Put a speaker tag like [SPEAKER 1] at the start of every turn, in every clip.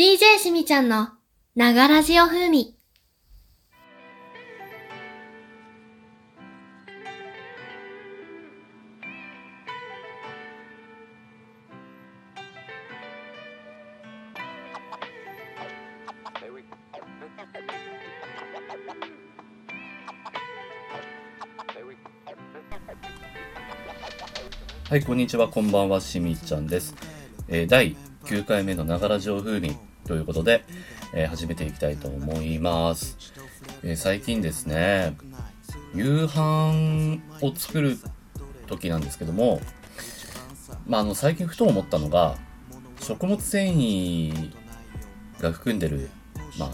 [SPEAKER 1] DJ しみちゃんのながらじお風味。
[SPEAKER 2] はい、こんにちは、こんばんは、しみちゃんです。えー、第9回目のながら上風味ということで、えー、始めていきたいと思います。えー、最近ですね、夕飯を作る時なんですけども、まあ、あの、最近ふと思ったのが、食物繊維が含んでる、まあ、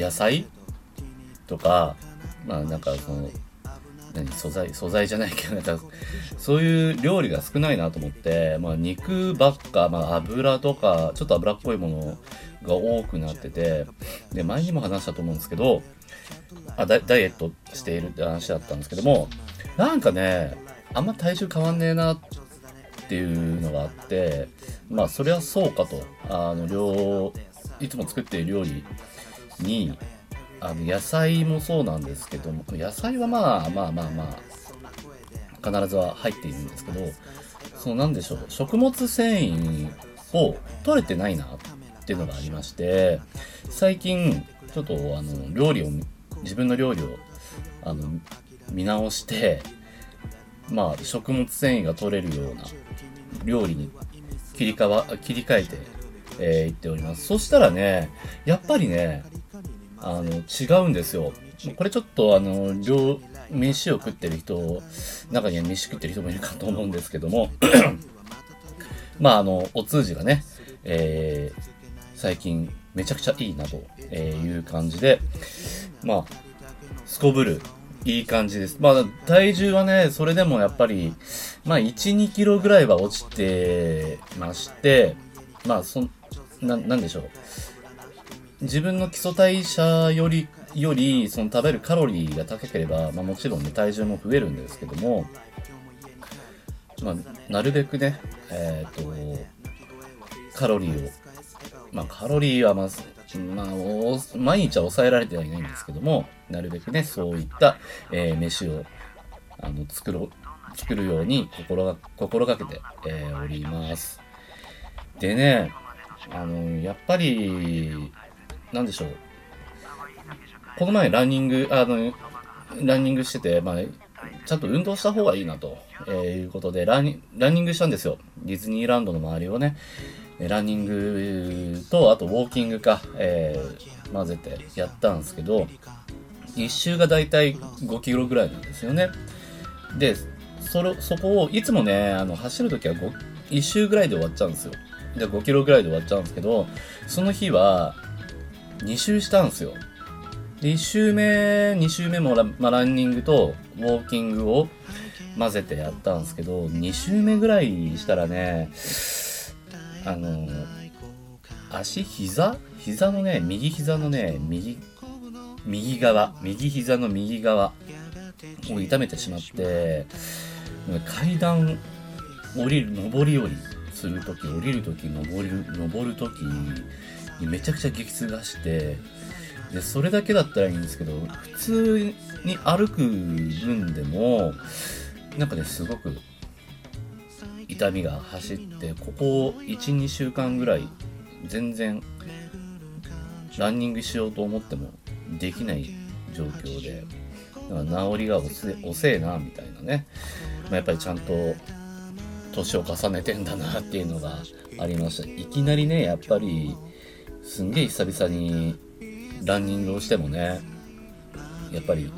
[SPEAKER 2] 野菜とか、まあ、なんかその、何素材素材じゃないけどなんかそういう料理が少ないなと思って、まあ、肉ばっか、まあ、油とかちょっと油っぽいものが多くなっててで前にも話したと思うんですけどあダイエットしているって話だったんですけどもなんかねあんま体重変わんねえなっていうのがあってまあそれはそうかと。あの量いつも作っている料理にあの野菜もそうなんですけども野菜はまあまあまあまあ必ずは入っているんですけどそうなんでしょう食物繊維を取れてないなっていうのがありまして最近ちょっとあの料理を自分の料理をあの見直してまあ食物繊維が取れるような料理に切り替わ切り替えて、えー、いっております。そしたらねやっぱりねあの、違うんですよ。これちょっとあの、両、飯を食ってる人、中には飯食ってる人もいるかと思うんですけども、まああの、お通じがね、えー、最近めちゃくちゃいいなという感じで、まあ、すこぶるいい感じです。まあ、体重はね、それでもやっぱり、まあ、1、2キロぐらいは落ちてまして、まあ、そん、な、なんでしょう。自分の基礎代謝より、より、その食べるカロリーが高ければ、まあもちろんね、体重も増えるんですけども、まあ、なるべくね、えっ、ー、と、カロリーを、まあカロリーはまず、まあ、毎日は抑えられてはいないんですけども、なるべくね、そういった、えー、飯を、あの、作ろう、作るように心が、心がけて、えー、おります。でね、あの、やっぱり、なんでしょう。この前ランニング、あの、ランニングしてて、まあ、ちゃんと運動した方がいいなと、えー、いうことでラン、ランニングしたんですよ。ディズニーランドの周りをね、ランニングと、あとウォーキングか、えー、混ぜてやったんですけど、1周がだいたい5キロぐらいなんですよね。で、それ、そこを、いつもね、あの、走るときは、1周ぐらいで終わっちゃうんですよ。で、5キロぐらいで終わっちゃうんですけど、その日は、2周したんですよ。で、1周目、2周目もラ,、まあ、ランニングとウォーキングを混ぜてやったんですけど、2周目ぐらいしたらね、あの、足、膝？膝のね、右膝のね、右、右側、右膝の右側を痛めてしまって、階段降りる、上り下りするとき、降りるとき、上る、登るとき、にめちゃくちゃ激痛がしてでそれだけだったらいいんですけど普通に歩く分でもなんかねすごく痛みが走ってここ12週間ぐらい全然ランニングしようと思ってもできない状況でだか治りが遅えなみたいなね、まあ、やっぱりちゃんと年を重ねてんだなっていうのがありました。いきなりねやっぱりすんげえ久々にランニングをしてもね、やっぱり、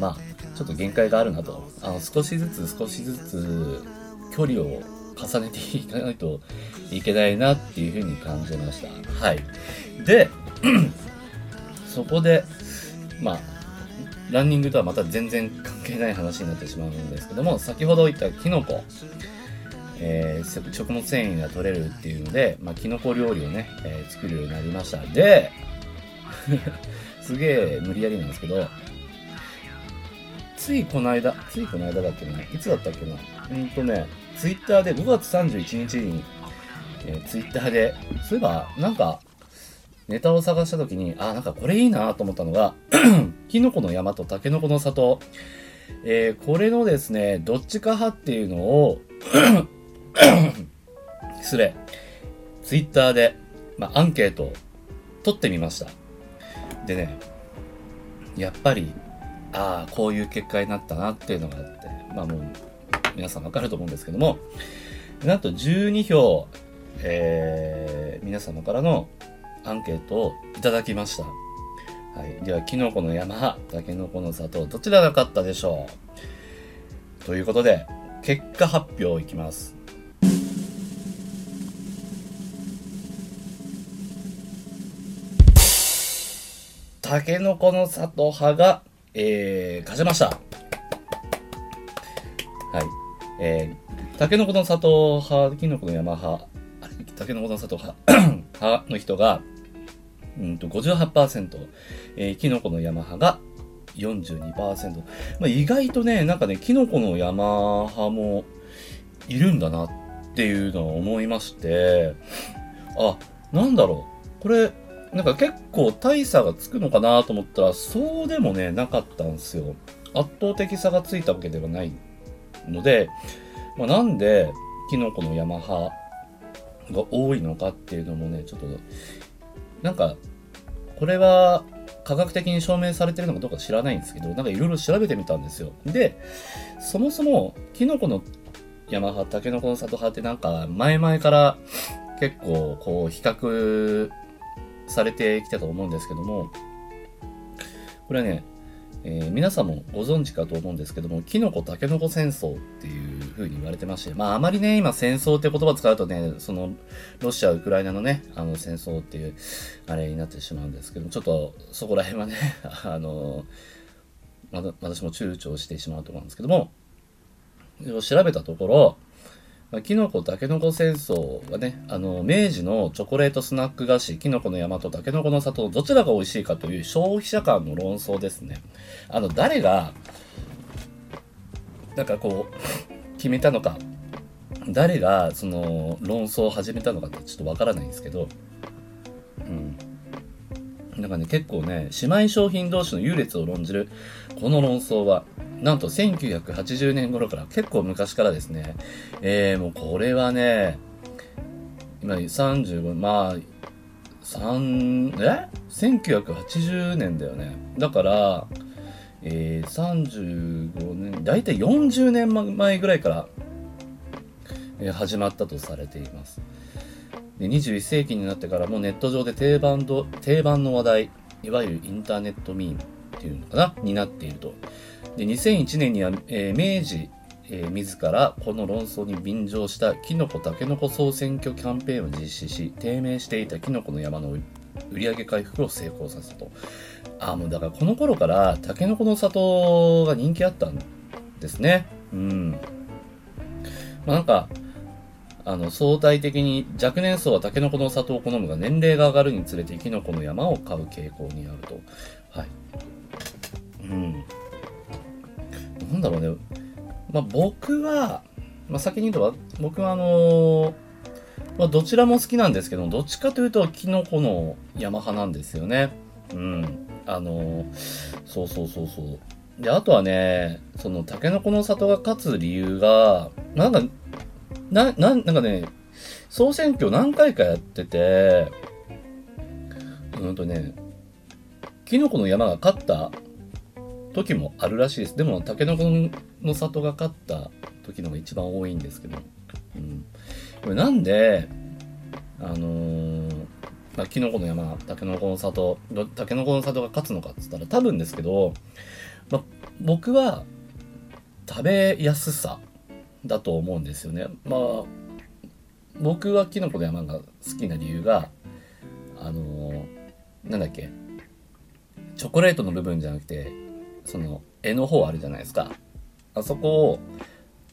[SPEAKER 2] まあ、ちょっと限界があるなと。あの、少しずつ少しずつ距離を重ねていかないといけないなっていうふうに感じました。はい。で、そこで、まあ、ランニングとはまた全然関係ない話になってしまうんですけども、先ほど言ったキノコ、えー、食物繊維が取れるっていうので、まあ、キノコ料理をね、えー、作るようになりました。で、すげえ無理やりなんですけど、ついこの間、ついこの間だっけな、いつだったっけな、うんとね、ツイッターで5月31日に、えー、ツイッターで、そういえば、なんか、ネタを探した時に、あ、なんかこれいいなと思ったのが、キノコの山とタケノコの里。えー、これのですね、どっちか派っていうのを 失礼。ツイッターで、まあ、アンケートを取ってみました。でね、やっぱり、ああ、こういう結果になったなっていうのがあって、まあもう、皆さんわかると思うんですけども、なんと12票、えー、皆様からのアンケートをいただきました。はい。では、キノコの山、タケノコの里、どちらが勝ったでしょう？ということで、結果発表いきます。タケノコの里派が、えー、勝ちました。はい。えー、タケノコの里派、キノコの山派、あれ、タケノコの里派 派の人が、うんと58%、えー、キノコの山派が42%。まあ、意外とね、なんかね、キノコの山派もいるんだなっていうのを思いまして、あ、なんだろう。これ、なんか結構大差がつくのかなと思ったら、そうでもね、なかったんですよ。圧倒的差がついたわけではないので、まあ、なんで、キノコの山派が多いのかっていうのもね、ちょっと、なんか、これは科学的に証明されてるのかどうか知らないんですけど、なんかいろいろ調べてみたんですよ。で、そもそも、キノコの山派、タケノコの里派ってなんか、前々から結構、こう、比較されてきたと思うんですけども、これはね、えー、皆さんもご存知かと思うんですけども、キノコタケノコ戦争っていう風に言われてまして、まああまりね、今戦争って言葉使うとね、その、ロシア、ウクライナのね、あの戦争っていう、あれになってしまうんですけども、ちょっとそこら辺はね、あの、ま、私も躊躇してしまうと思うんですけども、調べたところ、キノコタケノコ戦争はね、あの、明治のチョコレートスナック菓子、キノコの山とタケノコの里、どちらが美味しいかという消費者間の論争ですね。あの、誰が、なんかこう、決めたのか、誰がその論争を始めたのかってちょっとわからないんですけど、うん。なんかね、結構ね、姉妹商品同士の優劣を論じる、この論争は、なんと1980年頃から結構昔からですね、えー、もうこれはね、今35、まあ、3、え ?1980 年だよね。だから、えー、35年、だいたい40年前ぐらいから、えー、始まったとされています。で21世紀になってからもうネット上で定番定番の話題、いわゆるインターネットミームっていうのかなになっていると。で、2001年には、えー、明治、えー、自らこの論争に便乗したキノコタケノコ総選挙キャンペーンを実施し、低迷していたキノコの山の売上回復を成功させたと。あ、もうだからこの頃からタケノコの里が人気あったんですね。うん。まあなんか、あの、相対的に若年層はタケノコの里を好むが年齢が上がるにつれてキノコの山を買う傾向にあると。はい。うん。なんだろうね。まあ、僕は、まあ、先に言うと、僕はあのー、まあ、どちらも好きなんですけど、どっちかというと、キノコの山派なんですよね。うん。あのー、そうそうそうそう。で、あとはね、その、タケノコの里が勝つ理由が、なんか、な、な、なんかね、総選挙何回かやってて、うんとね、キノコの山が勝った時もあるらしいです。でも、タケノコの里が勝った時のが一番多いんですけど。うん。これなんで、あのー、まあ、キノコの山、タケノコの里、タケノコの里が勝つのかっつったら多分ですけど、まあ、僕は食べやすさだと思うんですよね。まあ、僕はキノコの山が好きな理由が、あのー、なんだっけ、チョコレートの部分じゃなくて、その絵の方あるじゃないですか。あそこを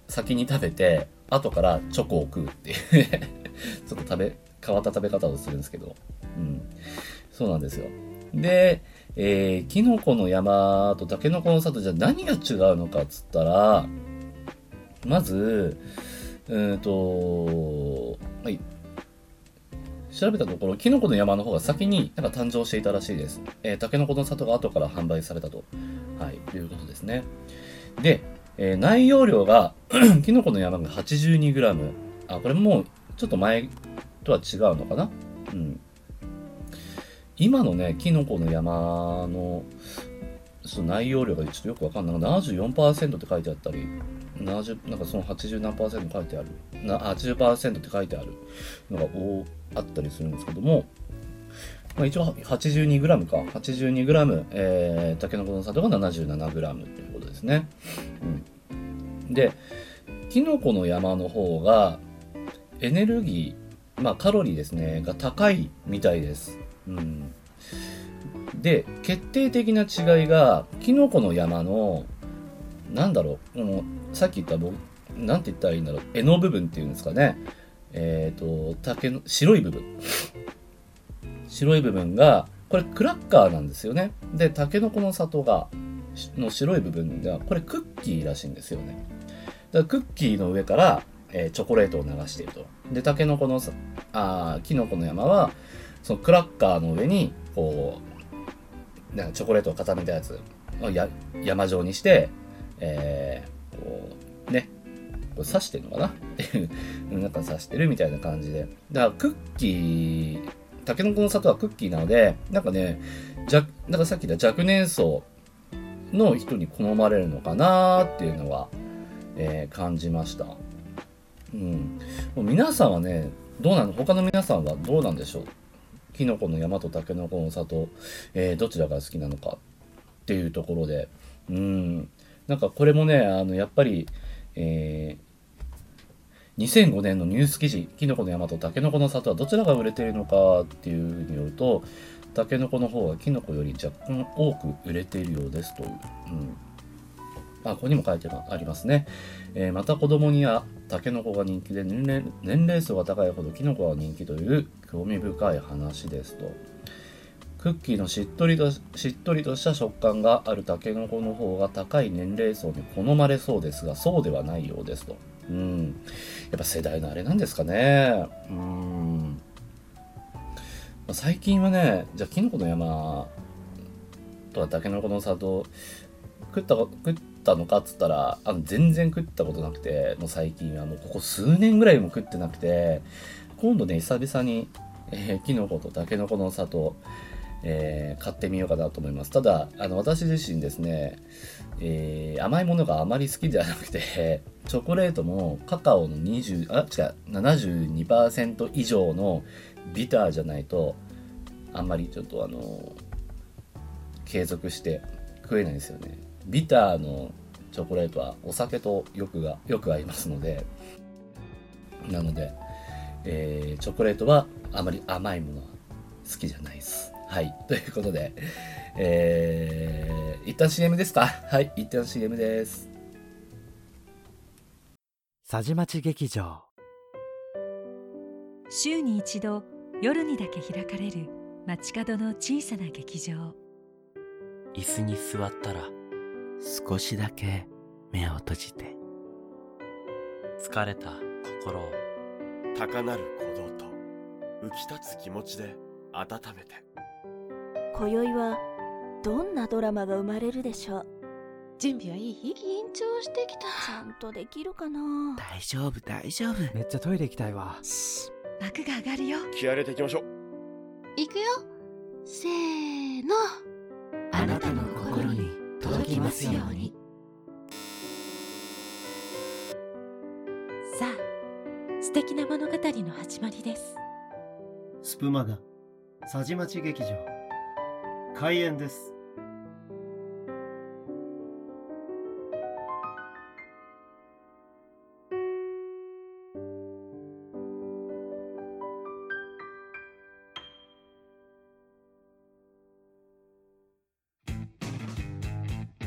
[SPEAKER 2] 先に食べて、後からチョコを食うっていう ちょっと食べ、変わった食べ方をするんですけど。うん。そうなんですよ。で、えー、キノコの山とタケノコの里じゃ何が違うのかっつったら、まず、うんと、はい。調べたところ、キノコの山の方が先になんか誕生していたらしいです。えー、タケノコの里が後から販売されたと、はい、いうことですね。で、えー、内容量が キノコの山が 82g。あ、これもうちょっと前とは違うのかな？うん。今のね、キノコの山のその内容量がちょっとよくわかんない。74%って書いてあったり、70なんかその80何パーセント書いてある、な80%って書いてあるのが多あったりするんですけども、まあ、一応 82g か。82g、えー、タケノコの里が 77g ということですね。うん。で、キノコの山の方が、エネルギー、まあカロリーですね、が高いみたいです。うん。で、決定的な違いが、キノコの山の、なんだろう、もうさっき言った僕、なんて言ったらいいんだろう、柄の部分っていうんですかね。えっ、ー、と、竹の、白い部分。白い部分が、これクラッカーなんですよね。で、タケノコの里が、の白い部分が、これクッキーらしいんですよね。だからクッキーの上から、えー、チョコレートを流していると。で、タケノコの、あキノコの山は、そのクラッカーの上に、こう、なんかチョコレートを固めたやつをや山状にして、えー、こう、ね、これ刺してるのかな？っていう、なんか刺してるみたいな感じで。だからクッキー、タケノコの里はクッキーなので、なんかね、じゃ、なんかさっき言った若年層の人に好まれるのかなっていうのは、えー、感じました。うん。もう皆さんはね、どうなの他の皆さんはどうなんでしょう？キノコの山とタケノコの里、えー、どちらが好きなのかっていうところで、うん。なんかこれもね、あの、やっぱり、えー、2005年のニュース記事、キノコの山とタケノコの里はどちらが売れているのかっていうふうによると、タケノコの方がキノコより若干多く売れているようですという。うんあ、ここにも書いてありますね。えー、また子供にはタケノコが人気で年齢年齢層が高いほどキノコが人気という興味深い話ですと。クッキーのしっとりとしっとりとした食感があるタケノコの方が高い年齢層に好まれそうですが、そうではないようですと。うん。やっぱ世代のあれなんですかね。うん。最近はね、じゃあ、キノコの山とかタケノコの里、食った、食ったのかっつったら、あの、全然食ったことなくて、もう最近はもうここ数年ぐらいも食ってなくて、今度ね、久々に、えー、キノコとタケノコの里、えー、買ってみようかなと思います。ただ、あの、私自身ですね、えー、甘いものがあまり好きではなくて、チョコレートもカカオの20、あ、違う、72%以上のビターじゃないと、あんまりちょっとあの、継続して食えないんですよね。ビターのチョコレートはお酒とよくが、よく合いますので、なので、えー、チョコレートはあまり甘いものは好きじゃないです。はい。ということで、えー、一旦 CM ですか？はい、一旦 CM です。
[SPEAKER 3] 佐治町劇場
[SPEAKER 4] 週に一度夜にだけ開かれる街角の小さな劇場
[SPEAKER 3] 椅子に座ったら少しだけ目を閉じて疲れた心を
[SPEAKER 5] 高鳴る鼓動と浮き立つ気持ちで温めて
[SPEAKER 6] 今宵はどんなドラマが生まれるでしょう？
[SPEAKER 7] 準備はいい緊張してきた。
[SPEAKER 6] ちゃんとできるかな？
[SPEAKER 3] 大丈夫大丈夫。
[SPEAKER 8] めっちゃトイレ行きたいわ。
[SPEAKER 4] 幕が上がるよ。
[SPEAKER 5] 気合入れていきましょう。
[SPEAKER 7] 行くよ。せーの。
[SPEAKER 3] あなたの心に届きますように。
[SPEAKER 4] さあ素敵な物語の始まりです。
[SPEAKER 9] スプマガ佐治町劇場開演です。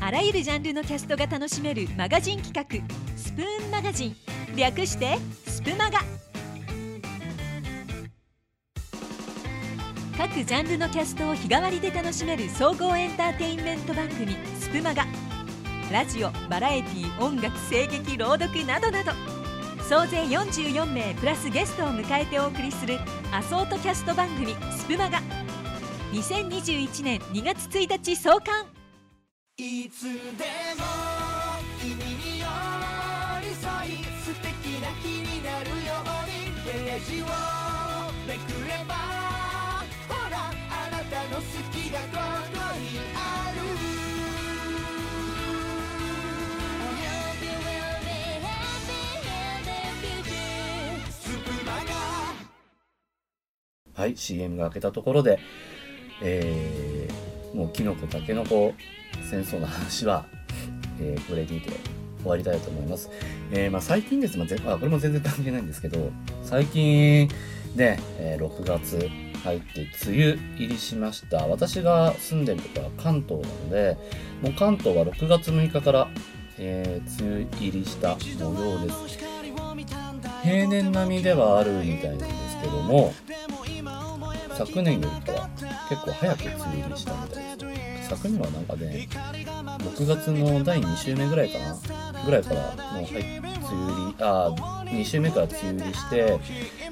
[SPEAKER 4] あらゆるジャンルのキャストが楽しめるマガジン企画スプーンマガジン。略してスプマガ。各ジャンルのキャストを日替わりで楽しめる総合エンターテインメント番組「スプマガ」ラジオバラエティ音楽声劇朗読などなど。総勢44名プラスゲストを迎えてお送りするアソートキャスト番組「スプマガ」2021年2月1日創刊。
[SPEAKER 8] いつでも君に寄り添い素敵な日になるようにページをめくれば好きがここにある
[SPEAKER 2] はい、CM が明けたところで、えー、もうキノコ、タケノコ戦争の話は、えーこれにて終わりたいと思います。えーまあ、最近です、まあ、ぜあこれも全然関係ないんですけど、最近ね、えー6月入って梅雨入りしました。私が住んでるところは関東なので、もう関東は6月6日から、えー梅雨入りした模様です。平年並みではあるみたいなんですけども、昨年よりかは結構早く梅雨入りしたみたいです。昨年はなんかね、6月の第2週目ぐらいかなぐらいからもう入っ梅雨入り、あー、2週目から梅雨入りして、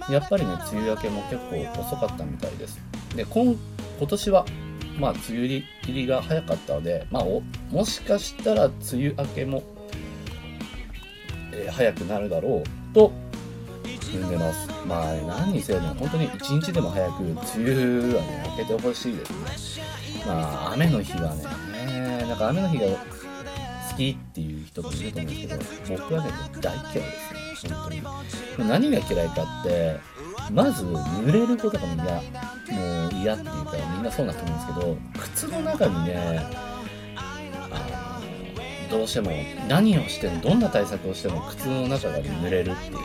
[SPEAKER 2] やっぱりね、梅雨明けも結構遅かったみたいです。で、今今年は、まあ、梅雨入りが早かったので、まあ、もしかしたら梅雨明けも、えー早くなるだろうと踏んでます。まあ、何にせよね、本当に一日でも早く梅雨はね、明けてほしいですね。まあ、雨の日はね、なんか雨の日がきっていう人もいると思うんですけど、僕はね、大嫌いですね、本当に。何が嫌いかって、まず濡れることがみんな、もう嫌っていうか、みんなそうなと思うんですけど、靴の中にね、あのどうしても何をしてもどんな対策をしても靴の中が濡れるっていうね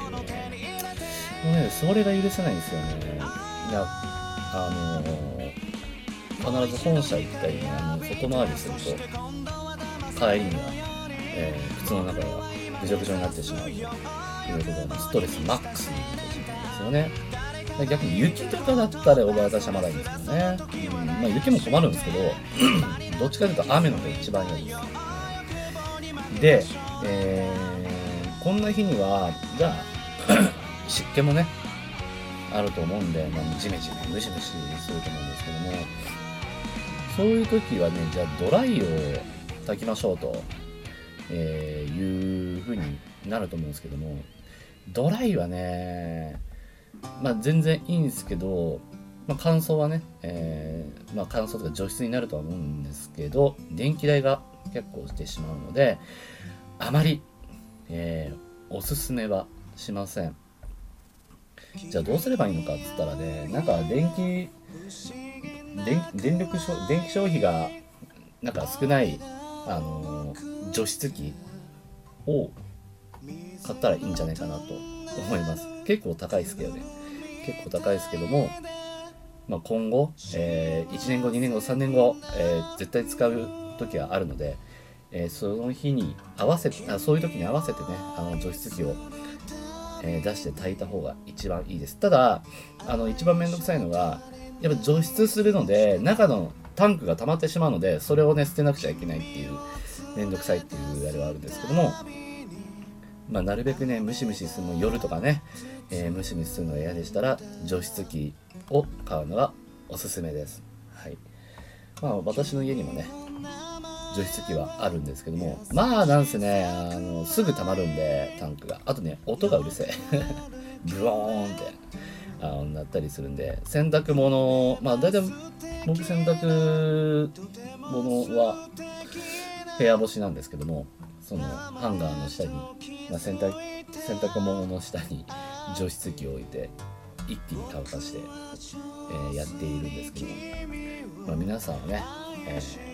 [SPEAKER 2] もうねそれが許せないんですよねいやあの必ず本社行ったりねあの外回りすると帰りには、えー靴の中がぐちゃぐちゃになってしまうということでストレスマックスになってしまうんですよね。逆に雪とかだったら私はまだいいんですけどね、うんまあ、雪も困るんですけど どっちかというと雨の方が一番いいですで、えーこんな日には、じゃあ、湿気もね、あると思うんで、まあ、ジメジメ、ムシムシすると思うんですけども、そういう時はね、じゃあドライを炊きましょうと、えーいう風になると思うんですけども、ドライはね、まあ全然いいんですけど、まあ、乾燥はね、えーまあ、乾燥とか除湿になるとは思うんですけど、電気代が結構してしまうので、あまり、えーおすすめはしません。じゃあどうすればいいのかっつったらね、なんか電気、電電力消電気消費がなんか少ない、あの除湿機を買ったらいいんじゃないかなと思います。結構高いですけどね。結構高いですけども、まあ、今後、え1年後、2年後、3年後、えー絶対使う時はあるので、えーその日に合わせてあ、そういう時に合わせてね、あの除湿機を、え出して炊いた方が一番いいです。ただ、あの一番めんどくさいのが、やっぱ除湿するので、中のタンクが溜まってしまうので、それをね、捨てなくちゃいけないっていう、めんどくさいっていうあれはあるんですけども、まあ、なるべくね、ムシムシするの夜とかね、えームシムシするのが嫌でしたら、除湿機を買うのがおすすめです。はい。まあ、私の家にもね、除湿機はあるんですけども、まあ、なんせね、あの、すぐ溜まるんで、タンクが。あとね、音がうるせえ。ブローンって、あの、なったりするんで、洗濯物、まあ、大体、僕洗濯物は部屋干しなんですけども、その、ハンガーの下に、まあ、洗濯、洗濯物の下に除湿機を置いて、一気に乾かして、えーやっているんですけども、まあ、皆さんはね、えー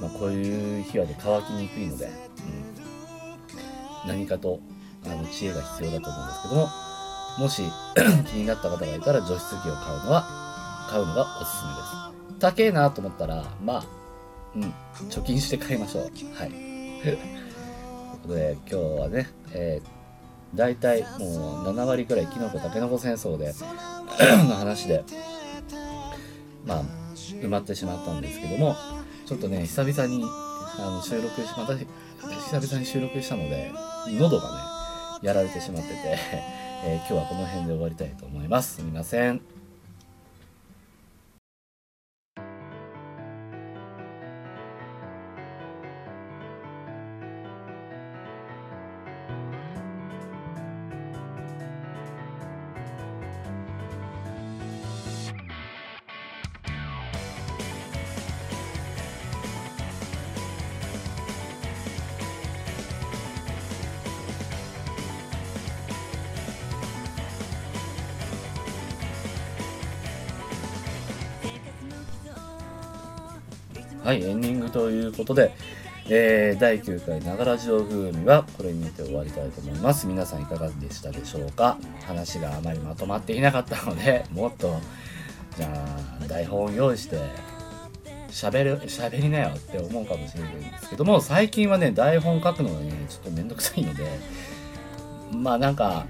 [SPEAKER 2] まあ、こういう日はね乾きにくいので、うん、何かとあの知恵が必要だと思うんですけどももし 気になった方がいたら除湿機を買うのは買うのがおすすめです高えなと思ったらまあうん貯金して買いましょうはいということで今日はね、えー、大体もう7割くらいキノコタケノコ戦争で の話でまあ埋まってしまったんですけどもちょっとね、久々にあの収録し、また久々に収録したので、喉がね、やられてしまってて、えー今日はこの辺で終わりたいと思います。すみません。はい、エンディングということで、えー、第9回ながらジオ風味はこれにて終わりたいと思います。皆さんいかがでしたでしょうか？話があまりまとまっていなかったので、もっと、じゃあ、台本用意して、喋る、喋りなよって思うかもしれないんですけども、最近はね、台本書くのがね、ちょっとめんどくさいので、まあなんか、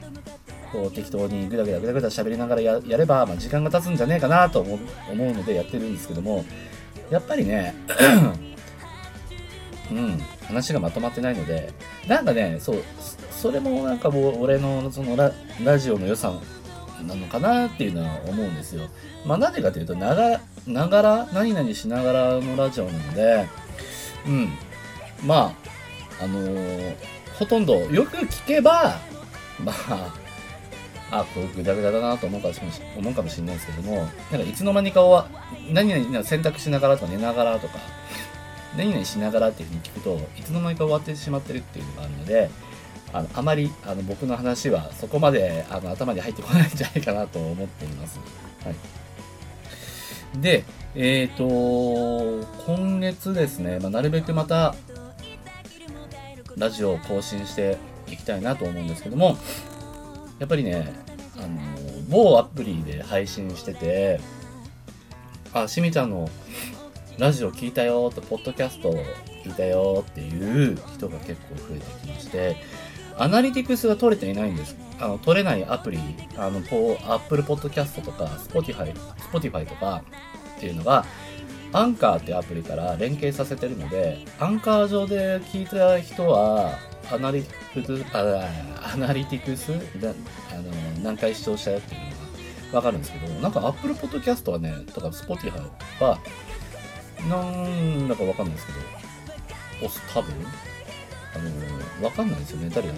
[SPEAKER 2] こう適当にぐだぐだぐだぐだ喋りながらやれば、まあ、時間が経つんじゃねえかなと思うのでやってるんですけども、やっぱりね、うん、話がまとまってないので、なんかね、そう、それもなんかもう俺のそのララジオの良さなのかなっていうのは思うんですよ。まあなんでかというと、ながながら、何々しながらのラジオなので、うん、まあ、あのーほとんどよく聞けば、まあ、あ、これグダグダだなと思うかもし思うかもしれないですけども、なんかいつの間にかは、何々選択しながらとか寝ながらとか、何々しながらっていうふうに聞くといつの間にか終わってしまってるっていうのがあるのであのあまりあの僕の話はそこまであの頭に入ってこないんじゃないかなと思っています。はい、で、えっ、と、今月ですね、まあ、なるべくまたラジオを更新していきたいなと思うんですけども、やっぱりね、あの某アプリで配信してて、あ、しみちゃんのラジオ聞いたよと、ポッドキャスト聞いたよっていう人が結構増えてきまして、アナリティクスが取れていないんです。あの、取れないアプリ、あの、こう、Apple Podcast とか、Spotify、Spotify とかっていうのが、アンカーってアプリから連携させてるので、アンカー上で聞いた人は、アナリティクス、あアナリティクス？だあの何回視聴したよっていうのがわかるんですけど、なんか Apple Podcast はね、とか Spotify は、なんだかわかんないですけど、押す多分？あのわかんないですよね。誰が、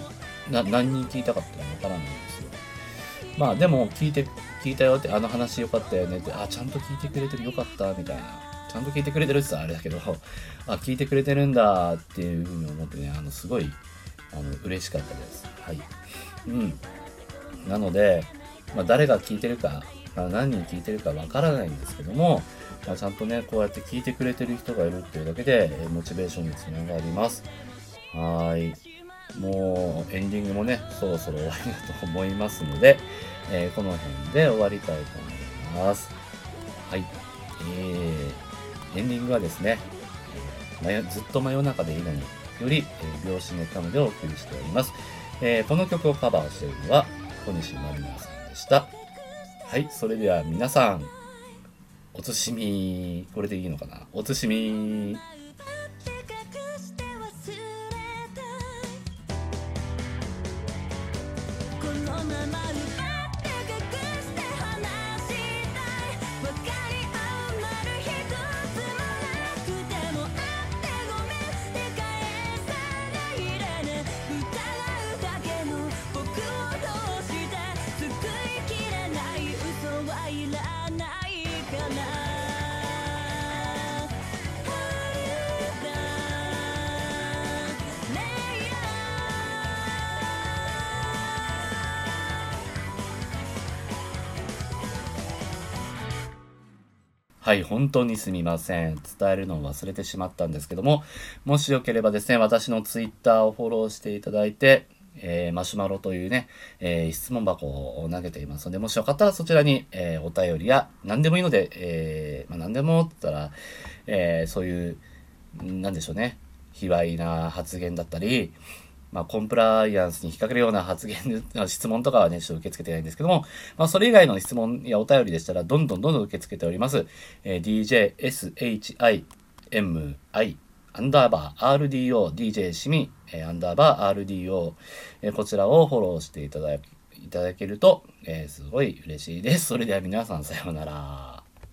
[SPEAKER 2] な、何人聞いたかってわからないんですよ。まあでも、聞いて、聞いたよって、あの話よかったよねって、あ、ちゃんと聞いてくれてるよかった、みたいな。ちゃんと聞いてくれてるって言ったらあれだけど、あ、聞いてくれてるんだっていうふうに思ってね、あの、すごい、あの、嬉しかったです。はい。うん。なので、まあ、誰が聞いてるか、まあ何人聞いてるかわからないんですけども、まあ、ちゃんとね、こうやって聞いてくれてる人がいるっていうだけで、えーモチベーションにつながります。はーい。もう、エンディングもね、そろそろ終わりだと思いますので、えーこの辺で終わりたいと思います。はい。えー、エンディングはですね、ずっと真夜中でいいのに、より、えー、秒針ネタムでお送りしております。えーこの曲をカバーしているのは、小西まりなさんでした。はい、それでは皆さん、おつしみ、これでいいのかな？おつしみ。
[SPEAKER 8] はい、
[SPEAKER 2] 本当にすみません。伝えるのを忘れてしまったんですけども、もしよければですね、私のツイッターをフォローしていただいて、えーマシュマロというね、えー質問箱を投げていますので、もしよかったらそちらに、えーお便りや何でもいいので、えまあ、何でもって言ったら、えそういう、んなんでしょうね、卑猥な発言だったり、まあ、コンプライアンスに引っ掛けるような発言、質問とかはね、ちょっと受け付けてないんですけども、まあ、それ以外の質問やお便りでしたら、どんどんどんどん受け付けております。えー DJSHIMI アンダーバー RDO、DJ シミ、えーアンダーバー RDO、えーこちらをフォローしていただいただけると、えーすごい嬉しいです。それでは皆さんさようなら。